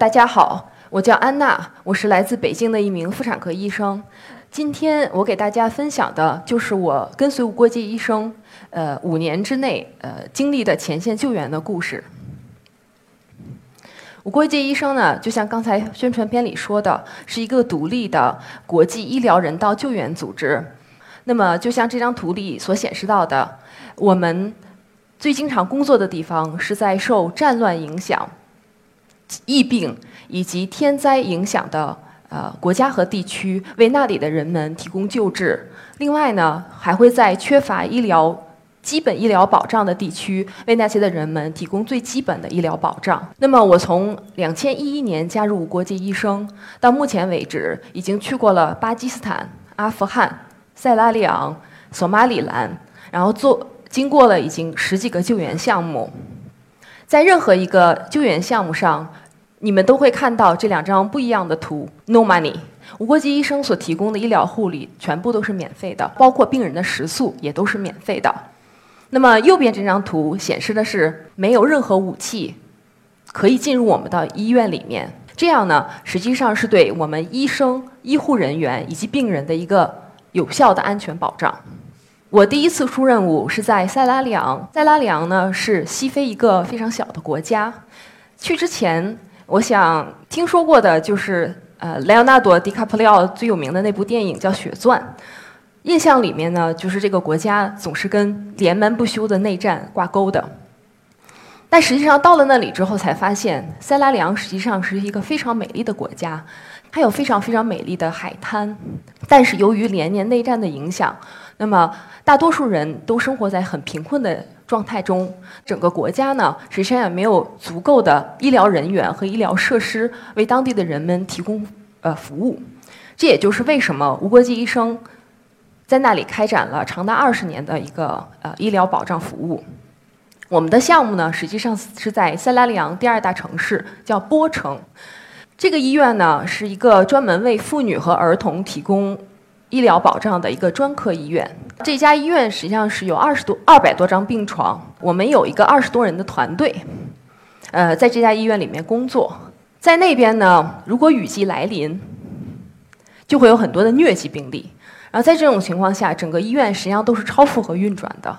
大家好，我叫安娜，我是来自北京的一名妇产科医生。今天我给大家分享的就是我跟随无国界医生，呃，五年之内呃经历的前线救援的故事。无国界医生呢，就像刚才宣传片里说的，是一个独立的国际医疗人道救援组织。那么，就像这张图里所显示到的，我们最经常工作的地方是在受战乱影响。疫病以及天灾影响的呃国家和地区，为那里的人们提供救治。另外呢，还会在缺乏医疗基本医疗保障的地区，为那些的人们提供最基本的医疗保障。那么，我从两千一一年加入国际医生，到目前为止，已经去过了巴基斯坦、阿富汗、塞拉利昂、索马里兰，然后做经过了已经十几个救援项目。在任何一个救援项目上，你们都会看到这两张不一样的图。No money，无国籍医生所提供的医疗护理全部都是免费的，包括病人的食宿也都是免费的。那么右边这张图显示的是没有任何武器可以进入我们的医院里面，这样呢，实际上是对我们医生、医护人员以及病人的一个有效的安全保障。我第一次出任务是在塞拉利昂。塞拉利昂呢是西非一个非常小的国家。去之前，我想听说过的就是呃莱昂纳多·迪卡普里奥最有名的那部电影叫《血钻》。印象里面呢，就是这个国家总是跟连绵不休的内战挂钩的。但实际上到了那里之后，才发现塞拉利昂实际上是一个非常美丽的国家，它有非常非常美丽的海滩。但是由于连年内战的影响，那么大多数人都生活在很贫困的状态中，整个国家呢，实际上也没有足够的医疗人员和医疗设施为当地的人们提供呃服务。这也就是为什么无国际医生在那里开展了长达二十年的一个呃医疗保障服务。我们的项目呢，实际上是在塞拉利昂第二大城市叫波城。这个医院呢，是一个专门为妇女和儿童提供。医疗保障的一个专科医院，这家医院实际上是有二十多、二百多张病床。我们有一个二十多人的团队，呃，在这家医院里面工作。在那边呢，如果雨季来临，就会有很多的疟疾病例。然后在这种情况下，整个医院实际上都是超负荷运转的。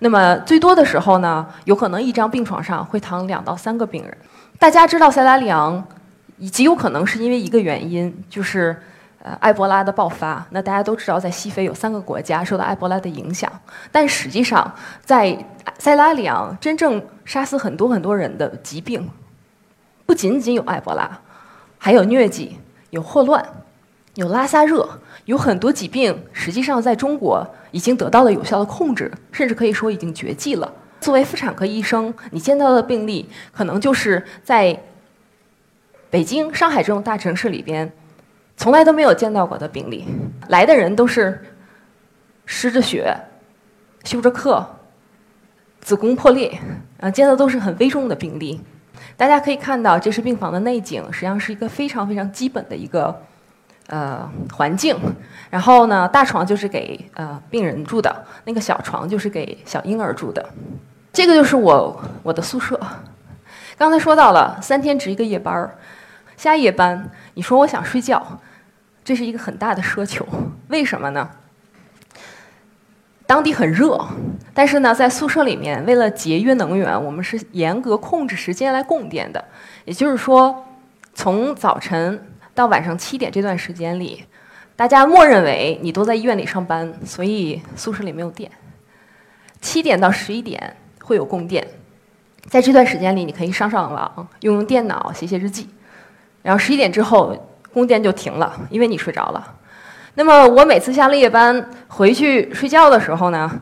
那么最多的时候呢，有可能一张病床上会躺两到三个病人。大家知道塞拉利昂，极有可能是因为一个原因，就是。呃，埃博拉的爆发，那大家都知道，在西非有三个国家受到埃博拉的影响。但实际上，在塞拉利昂真正杀死很多很多人的疾病，不仅仅有埃博拉，还有疟疾、有霍乱、有拉萨热，有很多疾病实际上在中国已经得到了有效的控制，甚至可以说已经绝迹了。作为妇产科医生，你见到的病例可能就是在北京、上海这种大城市里边。从来都没有见到过的病例，来的人都是失着血、休着克、子宫破裂，啊，见的都是很危重的病例。大家可以看到，这是病房的内景，实际上是一个非常非常基本的一个呃环境。然后呢，大床就是给呃病人住的，那个小床就是给小婴儿住的。这个就是我我的宿舍。刚才说到了，三天值一个夜班儿，下夜班，你说我想睡觉。这是一个很大的奢求，为什么呢？当地很热，但是呢，在宿舍里面，为了节约能源，我们是严格控制时间来供电的。也就是说，从早晨到晚上七点这段时间里，大家默认为你都在医院里上班，所以宿舍里没有电。七点到十一点会有供电，在这段时间里，你可以上上网，用用电脑，写写日记。然后十一点之后。供电就停了，因为你睡着了。那么我每次下了夜班回去睡觉的时候呢，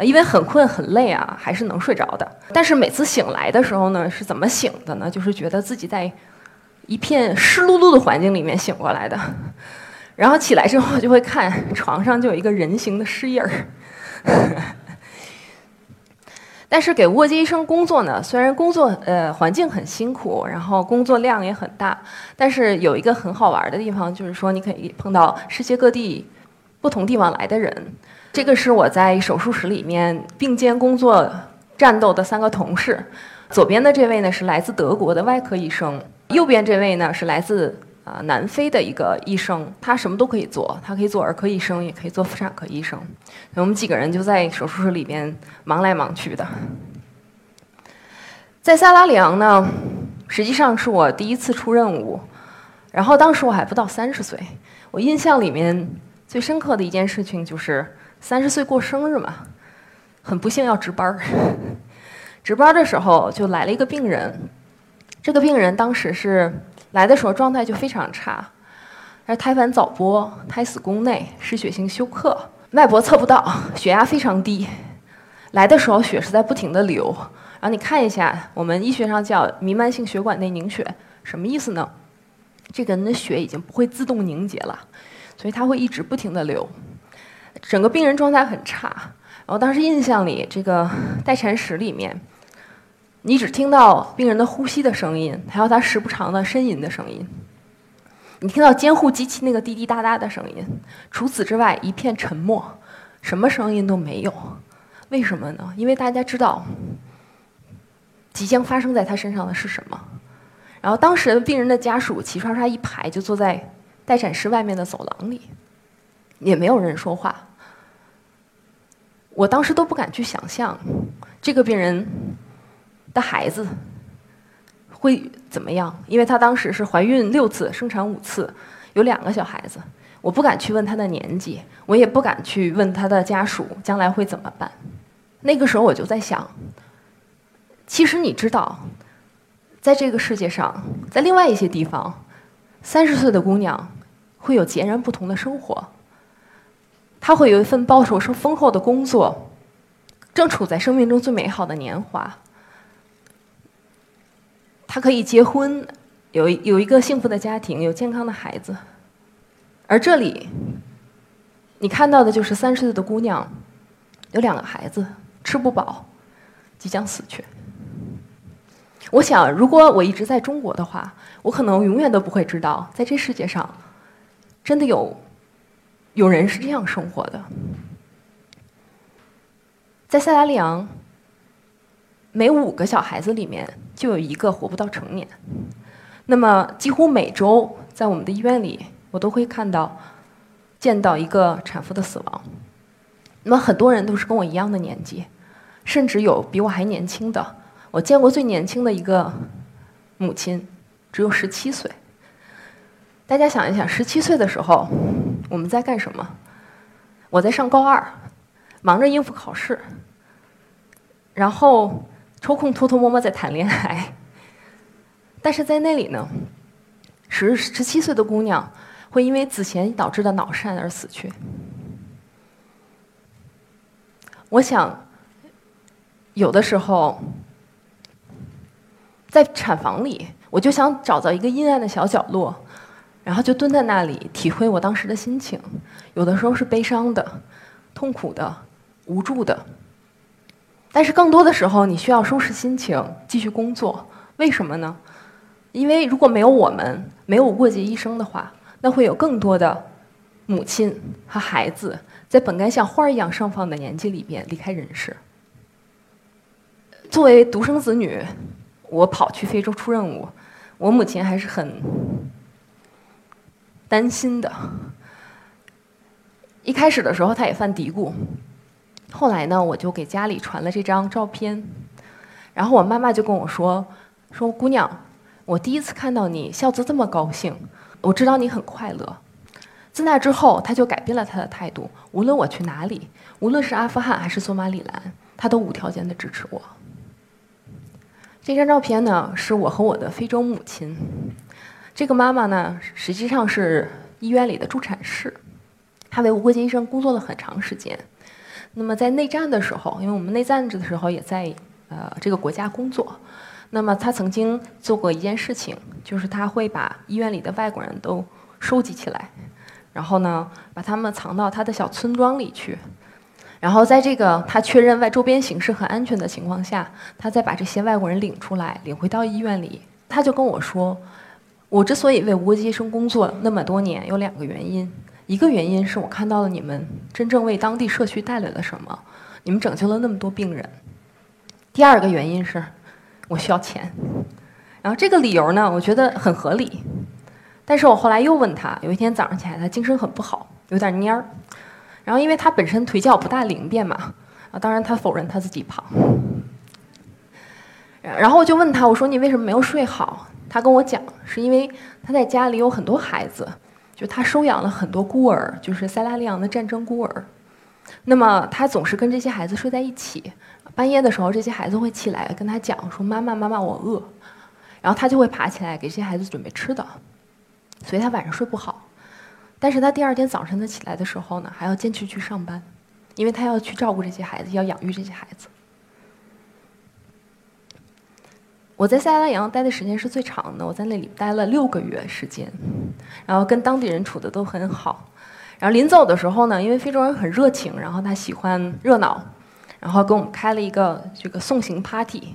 因为很困很累啊，还是能睡着的。但是每次醒来的时候呢，是怎么醒的呢？就是觉得自己在一片湿漉漉的环境里面醒过来的。然后起来之后就会看床上就有一个人形的尸印儿。但是给卧机医生工作呢，虽然工作呃环境很辛苦，然后工作量也很大，但是有一个很好玩的地方，就是说你可以碰到世界各地不同地方来的人。这个是我在手术室里面并肩工作战斗的三个同事。左边的这位呢是来自德国的外科医生，右边这位呢是来自啊南非的一个医生，他什么都可以做，他可以做儿科医生，也可以做妇产科医生。我们几个人就在手术室里边忙来忙去的。在萨拉里昂呢，实际上是我第一次出任务，然后当时我还不到三十岁。我印象里面最深刻的一件事情就是三十岁过生日嘛，很不幸要值班儿。值班儿的时候就来了一个病人，这个病人当时是来的时候状态就非常差，是胎盘早剥、胎死宫内、失血性休克、脉搏测不到、血压非常低，来的时候血是在不停的流。然后你看一下，我们医学上叫弥漫性血管内凝血，什么意思呢？这个人的血已经不会自动凝结了，所以它会一直不停的流。整个病人状态很差。然后当时印象里，这个待产室里面，你只听到病人的呼吸的声音，还有他时不常的呻吟的声音。你听到监护机器那个滴滴答答的声音，除此之外一片沉默，什么声音都没有。为什么呢？因为大家知道。即将发生在他身上的是什么？然后当时病人的家属齐刷刷一排就坐在待产室外面的走廊里，也没有人说话。我当时都不敢去想象，这个病人的孩子会怎么样，因为她当时是怀孕六次，生产五次，有两个小孩子。我不敢去问她的年纪，我也不敢去问她的家属将来会怎么办。那个时候我就在想。其实你知道，在这个世界上，在另外一些地方，三十岁的姑娘会有截然不同的生活。她会有一份报酬是丰厚的工作，正处在生命中最美好的年华。她可以结婚，有有一个幸福的家庭，有健康的孩子。而这里，你看到的就是三十岁的姑娘，有两个孩子，吃不饱，即将死去。我想，如果我一直在中国的话，我可能永远都不会知道，在这世界上，真的有有人是这样生活的。在塞拉利昂，每五个小孩子里面就有一个活不到成年。那么，几乎每周在我们的医院里，我都会看到、见到一个产妇的死亡。那么，很多人都是跟我一样的年纪，甚至有比我还年轻的。我见过最年轻的一个母亲，只有十七岁。大家想一想，十七岁的时候我们在干什么？我在上高二，忙着应付考试，然后抽空偷偷摸摸在谈恋爱。但是在那里呢，十十七岁的姑娘会因为子痫导致的脑疝而死去。我想，有的时候。在产房里，我就想找到一个阴暗的小角落，然后就蹲在那里，体会我当时的心情。有的时候是悲伤的、痛苦的、无助的，但是更多的时候，你需要收拾心情，继续工作。为什么呢？因为如果没有我们，没有过节医生的话，那会有更多的母亲和孩子在本该像花儿一样盛放的年纪里边离开人世。作为独生子女。我跑去非洲出任务，我母亲还是很担心的。一开始的时候，她也犯嘀咕。后来呢，我就给家里传了这张照片，然后我妈妈就跟我说：“说姑娘，我第一次看到你笑得这么高兴，我知道你很快乐。”自那之后，她就改变了她的态度。无论我去哪里，无论是阿富汗还是索马里兰，她都无条件的支持我。这张照片呢，是我和我的非洲母亲。这个妈妈呢，实际上是医院里的助产士，她为无国界医生工作了很长时间。那么在内战的时候，因为我们内战的时候也在呃这个国家工作，那么他曾经做过一件事情，就是他会把医院里的外国人都收集起来，然后呢，把他们藏到他的小村庄里去。然后在这个他确认外周边形势很安全的情况下，他再把这些外国人领出来，领回到医院里。他就跟我说：“我之所以为无国医生工作那么多年，有两个原因。一个原因是我看到了你们真正为当地社区带来了什么，你们拯救了那么多病人。第二个原因是，我需要钱。然后这个理由呢，我觉得很合理。但是我后来又问他，有一天早上起来，他精神很不好，有点蔫儿。然后因为他本身腿脚不大灵便嘛，啊，当然他否认他自己胖。然后我就问他，我说你为什么没有睡好？他跟我讲，是因为他在家里有很多孩子，就他收养了很多孤儿，就是塞拉利昂的战争孤儿。那么他总是跟这些孩子睡在一起，半夜的时候，这些孩子会起来跟他讲说：“妈妈，妈妈，我饿。”然后他就会爬起来给这些孩子准备吃的，所以他晚上睡不好。但是他第二天早晨他起来的时候呢，还要坚持去上班，因为他要去照顾这些孩子，要养育这些孩子。我在塞拉利昂待的时间是最长的，我在那里待了六个月时间，然后跟当地人处的都很好。然后临走的时候呢，因为非洲人很热情，然后他喜欢热闹，然后给我们开了一个这个送行 party。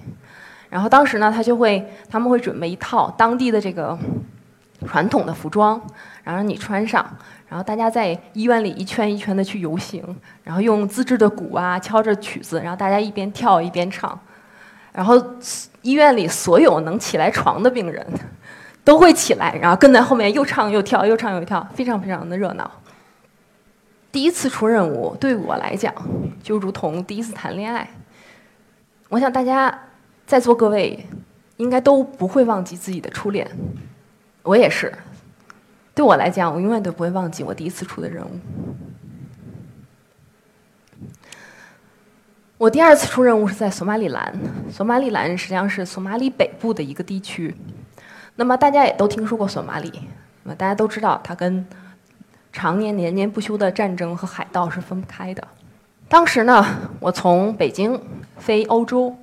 然后当时呢，他就会他们会准备一套当地的这个传统的服装，然后让你穿上，然后大家在医院里一圈一圈的去游行，然后用自制的鼓啊敲着曲子，然后大家一边跳一边唱，然后医院里所有能起来床的病人 都会起来，然后跟在后面又唱又跳，又唱又跳，非常非常的热闹。第一次出任务对我来讲，就如同第一次谈恋爱。我想大家在座各位应该都不会忘记自己的初恋，我也是。对我来讲，我永远都不会忘记我第一次出的任务。我第二次出任务是在索马里兰，索马里兰实际上是索马里北部的一个地区。那么大家也都听说过索马里，那么大家都知道它跟。常年年年不休的战争和海盗是分不开的。当时呢，我从北京飞欧洲，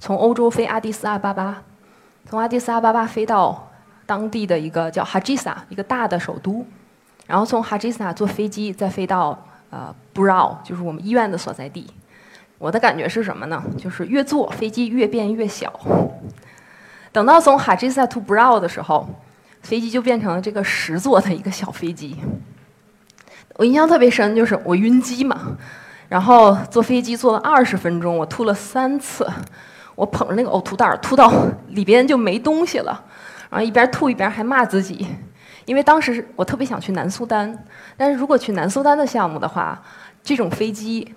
从欧洲飞阿迪斯阿巴巴，从阿迪斯阿巴巴飞到当地的一个叫哈吉萨，一个大的首都，然后从哈吉萨坐飞机再飞到呃布劳，就是我们医院的所在地。我的感觉是什么呢？就是越坐飞机越变越小。等到从哈吉萨 to 布劳的时候，飞机就变成了这个十座的一个小飞机。我印象特别深，就是我晕机嘛，然后坐飞机坐了二十分钟，我吐了三次，我捧着那个呕吐袋吐到里边就没东西了，然后一边吐一边还骂自己，因为当时我特别想去南苏丹，但是如果去南苏丹的项目的话，这种飞机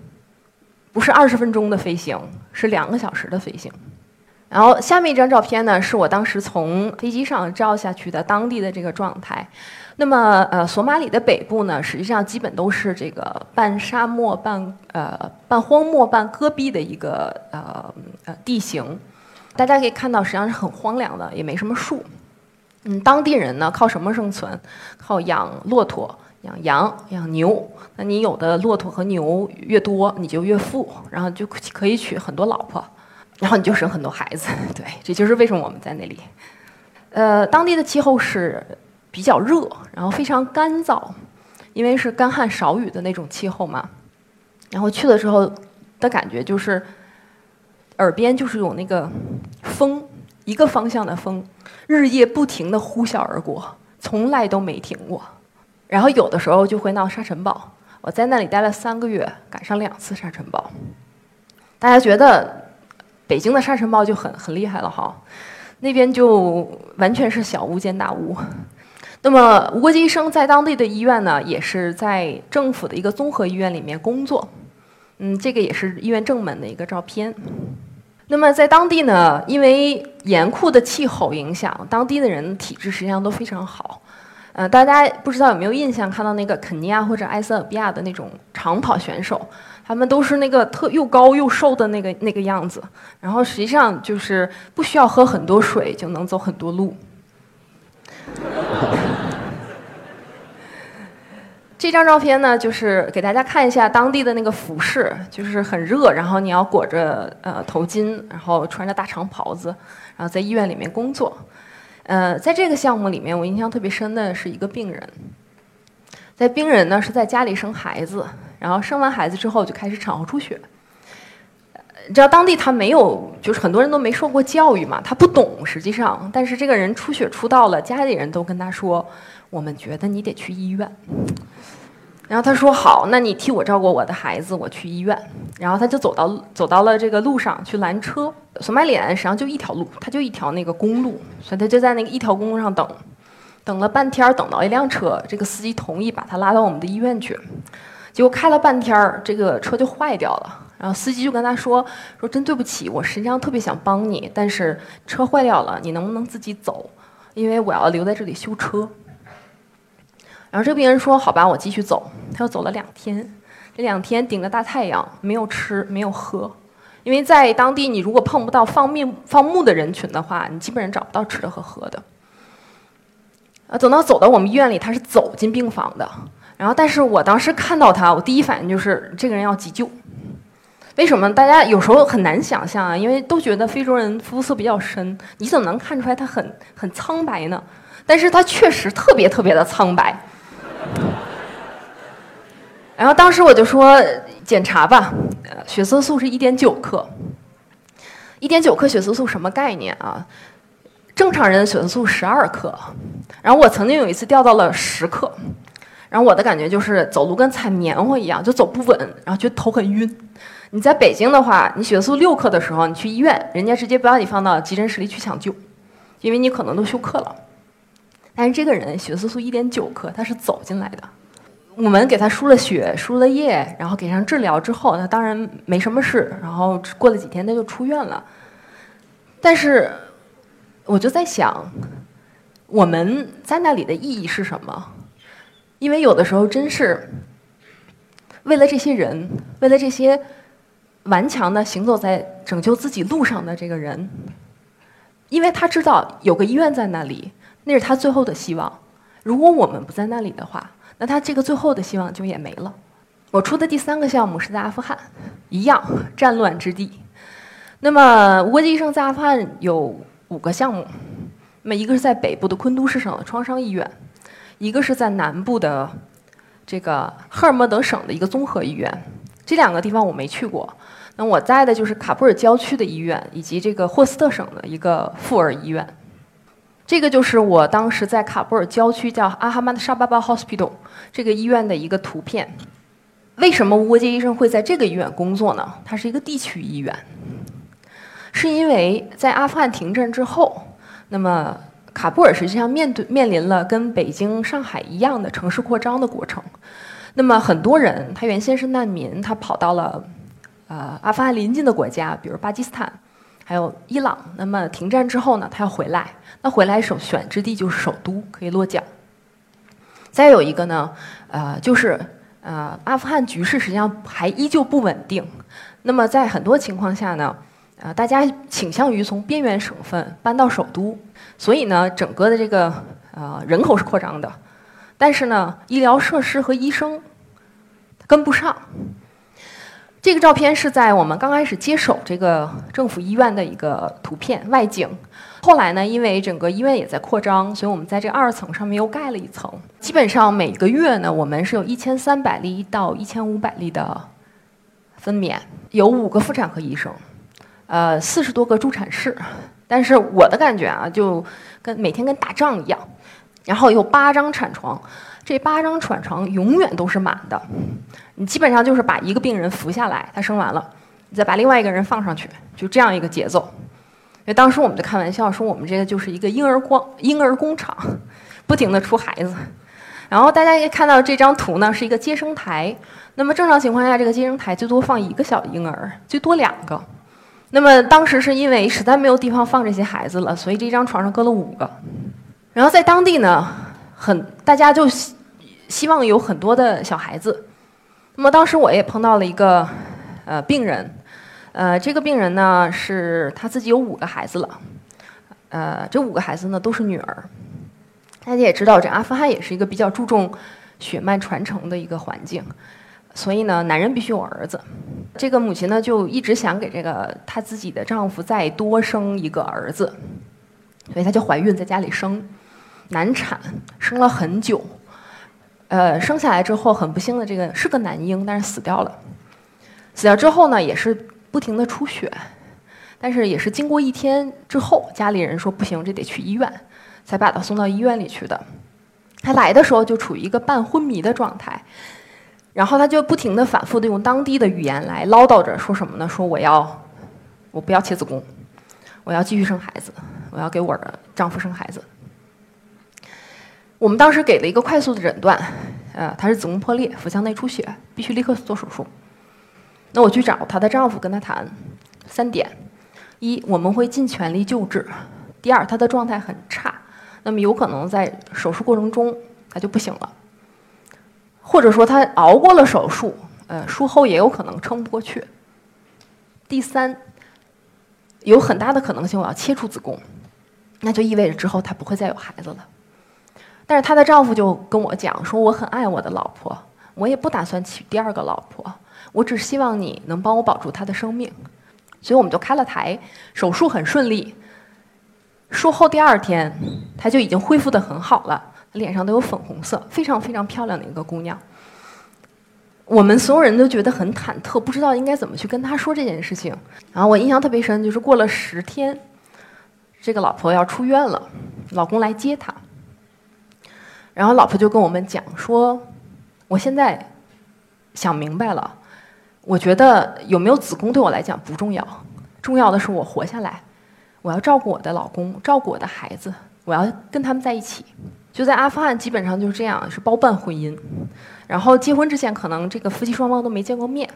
不是二十分钟的飞行，是两个小时的飞行。然后下面一张照片呢，是我当时从飞机上照下去的当地的这个状态。那么，呃，索马里的北部呢，实际上基本都是这个半沙漠、半呃半荒漠、半戈壁的一个呃呃地形。大家可以看到，实际上是很荒凉的，也没什么树。嗯，当地人呢靠什么生存？靠养骆驼、养羊、养牛。那你有的骆驼和牛越多，你就越富，然后就可以娶很多老婆，然后你就生很多孩子。对，这就是为什么我们在那里。呃，当地的气候是。比较热，然后非常干燥，因为是干旱少雨的那种气候嘛。然后去了之后的感觉就是，耳边就是有那个风，一个方向的风，日夜不停的呼啸而过，从来都没停过。然后有的时候就会闹沙尘暴，我在那里待了三个月，赶上两次沙尘暴。大家觉得北京的沙尘暴就很很厉害了哈，那边就完全是小巫见大巫。那么吴国基医生在当地的医院呢，也是在政府的一个综合医院里面工作。嗯，这个也是医院正门的一个照片。那么在当地呢，因为严酷的气候影响，当地的人体质实际上都非常好。呃，大家不知道有没有印象，看到那个肯尼亚或者埃塞俄比亚的那种长跑选手，他们都是那个特又高又瘦的那个那个样子，然后实际上就是不需要喝很多水就能走很多路。这张照片呢，就是给大家看一下当地的那个服饰，就是很热，然后你要裹着呃头巾，然后穿着大长袍子，然后在医院里面工作。呃，在这个项目里面，我印象特别深的是一个病人，在病人呢是在家里生孩子，然后生完孩子之后就开始产后出血。你知道当地他没有，就是很多人都没受过教育嘛，他不懂实际上。但是这个人出血出到了，家里人都跟他说：“我们觉得你得去医院。”然后他说好，那你替我照顾我的孩子，我去医院。然后他就走到走到了这个路上去拦车。索马里实际上就一条路，他就一条那个公路，所以他就在那个一条公路上等，等了半天，等到一辆车，这个司机同意把他拉到我们的医院去。结果开了半天，这个车就坏掉了。然后司机就跟他说：“说真对不起，我实际上特别想帮你，但是车坏掉了，你能不能自己走？因为我要留在这里修车。”然后这个病人说：“好吧，我继续走。”他又走了两天，这两天顶着大太阳，没有吃，没有喝，因为在当地，你如果碰不到放命放牧的人群的话，你基本上找不到吃的和喝的。啊，等到走到我们医院里，他是走进病房的。然后，但是我当时看到他，我第一反应就是这个人要急救。为什么？大家有时候很难想象啊，因为都觉得非洲人肤色比较深，你怎么能看出来他很很苍白呢？但是他确实特别特别的苍白。然后当时我就说检查吧，血色素是一点九克，一点九克血色素什么概念啊？正常人的血色素十二克，然后我曾经有一次掉到了十克，然后我的感觉就是走路跟踩棉花一样，就走不稳，然后觉得头很晕。你在北京的话，你血素六克的时候，你去医院，人家直接不让你放到急诊室里去抢救，因为你可能都休克了。但是这个人血色素一点九克，他是走进来的。我们给他输了血，输了液，然后给上治疗之后，他当然没什么事。然后过了几天，他就出院了。但是我就在想，我们在那里的意义是什么？因为有的时候真是为了这些人，为了这些。顽强的行走在拯救自己路上的这个人，因为他知道有个医院在那里，那是他最后的希望。如果我们不在那里的话，那他这个最后的希望就也没了。我出的第三个项目是在阿富汗，一样战乱之地。那么国际医生在阿富汗有五个项目，那么一个是在北部的昆都市省的创伤医院，一个是在南部的这个赫尔墨德省的一个综合医院。这两个地方我没去过。那我在的就是卡布尔郊区的医院，以及这个霍斯特省的一个妇儿医院。这个就是我当时在卡布尔郊区叫阿哈曼的沙巴巴 Hospital 这个医院的一个图片。为什么无国界医生会在这个医院工作呢？它是一个地区医院，是因为在阿富汗停战之后，那么卡布尔实际上面对面临了跟北京、上海一样的城市扩张的过程。那么很多人他原先是难民，他跑到了。呃，阿富汗邻近的国家，比如巴基斯坦，还有伊朗。那么停战之后呢，他要回来，那回来首选之地就是首都，可以落脚。再有一个呢，呃，就是呃，阿富汗局势实际上还依旧不稳定。那么在很多情况下呢，呃，大家倾向于从边缘省份搬到首都，所以呢，整个的这个呃人口是扩张的，但是呢，医疗设施和医生跟不上。这个照片是在我们刚开始接手这个政府医院的一个图片外景。后来呢，因为整个医院也在扩张，所以我们在这二层上面又盖了一层。基本上每个月呢，我们是有一千三百例到一千五百例的分娩，有五个妇产科医生，呃，四十多个助产士。但是我的感觉啊，就跟每天跟打仗一样。然后有八张产床。这八张产床永远都是满的，你基本上就是把一个病人扶下来，他生完了，你再把另外一个人放上去，就这样一个节奏。因为当时我们就开玩笑说，我们这个就是一个婴儿光婴儿工厂，不停的出孩子。然后大家可以看到这张图呢，是一个接生台。那么正常情况下，这个接生台最多放一个小婴儿，最多两个。那么当时是因为实在没有地方放这些孩子了，所以这张床上搁了五个。然后在当地呢，很大家就。希望有很多的小孩子。那么当时我也碰到了一个呃病人，呃，这个病人呢是他自己有五个孩子了，呃，这五个孩子呢都是女儿。大家也知道，这阿富汗也是一个比较注重血脉传承的一个环境，所以呢，男人必须有儿子。这个母亲呢就一直想给这个她自己的丈夫再多生一个儿子，所以她就怀孕在家里生，难产，生了很久。呃，生下来之后很不幸的，这个是个男婴，但是死掉了。死掉之后呢，也是不停的出血，但是也是经过一天之后，家里人说不行，这得去医院，才把他送到医院里去的。他来的时候就处于一个半昏迷的状态，然后他就不停的反复的用当地的语言来唠叨着，说什么呢？说我要，我不要切子宫，我要继续生孩子，我要给我的丈夫生孩子。我们当时给了一个快速的诊断，呃，她是子宫破裂，腹腔内出血，必须立刻做手术。那我去找她的丈夫，跟她谈三点：一，我们会尽全力救治；第二，她的状态很差，那么有可能在手术过程中她就不行了，或者说她熬过了手术，呃，术后也有可能撑不过去。第三，有很大的可能性我要切除子宫，那就意味着之后她不会再有孩子了。但是她的丈夫就跟我讲说：“我很爱我的老婆，我也不打算娶第二个老婆，我只希望你能帮我保住她的生命。”所以我们就开了台，手术很顺利。术后第二天，她就已经恢复得很好了，脸上都有粉红色，非常非常漂亮的一个姑娘。我们所有人都觉得很忐忑，不知道应该怎么去跟她说这件事情。然后我印象特别深，就是过了十天，这个老婆要出院了，老公来接她。然后老婆就跟我们讲说：“我现在想明白了，我觉得有没有子宫对我来讲不重要，重要的是我活下来，我要照顾我的老公，照顾我的孩子，我要跟他们在一起。就在阿富汗，基本上就是这样，是包办婚姻。然后结婚之前，可能这个夫妻双方都没见过面。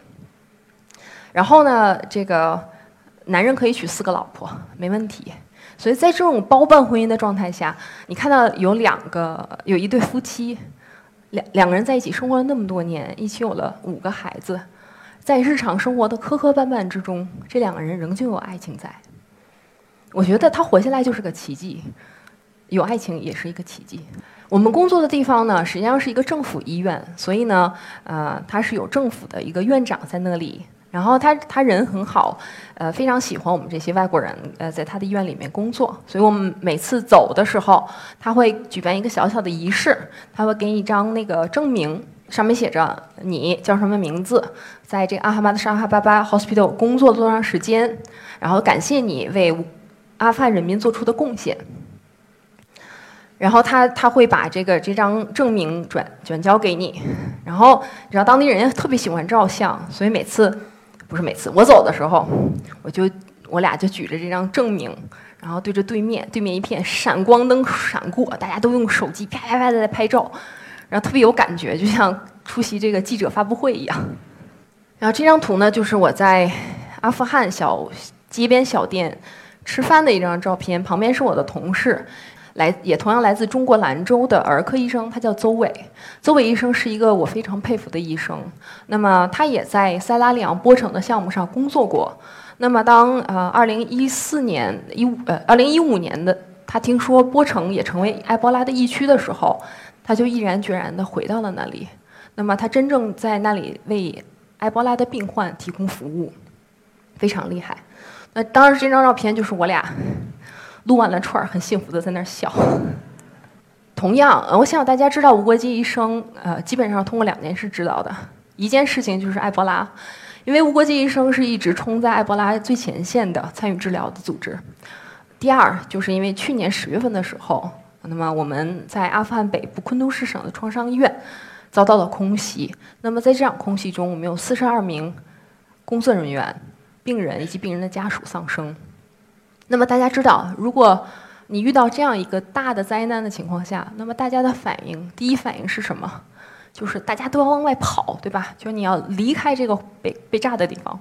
然后呢，这个男人可以娶四个老婆，没问题。”所以在这种包办婚姻的状态下，你看到有两个有一对夫妻，两两个人在一起生活了那么多年，一起有了五个孩子，在日常生活的磕磕绊绊之中，这两个人仍旧有爱情在。我觉得他活下来就是个奇迹，有爱情也是一个奇迹。我们工作的地方呢，实际上是一个政府医院，所以呢，呃，他是有政府的一个院长在那里。然后他他人很好，呃，非常喜欢我们这些外国人，呃，在他的医院里面工作。所以我们每次走的时候，他会举办一个小小的仪式，他会给你一张那个证明，上面写着你叫什么名字，在这个阿哈巴的沙哈巴巴 Hospital 工作多长时间，然后感谢你为阿富汗人民做出的贡献。然后他他会把这个这张证明转转交给你，然后你知道当地人特别喜欢照相，所以每次。不是每次我走的时候，我就我俩就举着这张证明，然后对着对面，对面一片闪光灯闪过，大家都用手机啪啪啪的在拍照，然后特别有感觉，就像出席这个记者发布会一样。然后这张图呢，就是我在阿富汗小街边小店吃饭的一张照片，旁边是我的同事。来也同样来自中国兰州的儿科医生，他叫邹伟。邹伟医生是一个我非常佩服的医生。那么他也在塞拉利昂波城的项目上工作过。那么当呃二零一四年一五呃二零一五年的他听说波城也成为埃博拉的疫区的时候，他就毅然决然地回到了那里。那么他真正在那里为埃博拉的病患提供服务，非常厉害。那当时这张照片就是我俩。撸完了串儿，很幸福的在那儿笑。同样，我想大家知道无国界医生，呃，基本上通过两件事知道的。一件事情就是埃博拉，因为无国界医生是一直冲在埃博拉最前线的参与治疗的组织。第二，就是因为去年十月份的时候，那么我们在阿富汗北部昆都士省的创伤医院遭到了空袭。那么在这场空袭中，我们有四十二名工作人员、病人以及病人的家属丧生。那么大家知道，如果你遇到这样一个大的灾难的情况下，那么大家的反应，第一反应是什么？就是大家都要往外跑，对吧？就是你要离开这个被被炸的地方。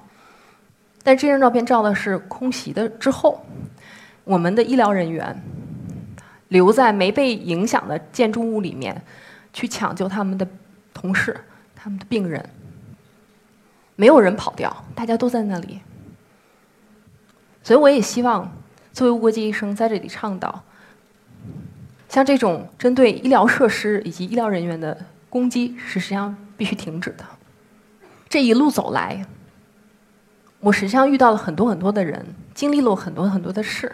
但这张照片照的是空袭的之后，我们的医疗人员留在没被影响的建筑物里面，去抢救他们的同事、他们的病人。没有人跑掉，大家都在那里。所以我也希望。作为无国界医生在这里倡导，像这种针对医疗设施以及医疗人员的攻击，是实际上必须停止的。这一路走来，我实际上遇到了很多很多的人，经历了很多很多的事，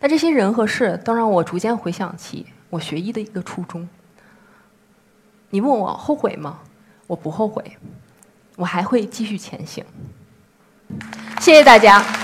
但这些人和事都让我逐渐回想起我学医的一个初衷。你问我后悔吗？我不后悔，我还会继续前行。谢谢大家。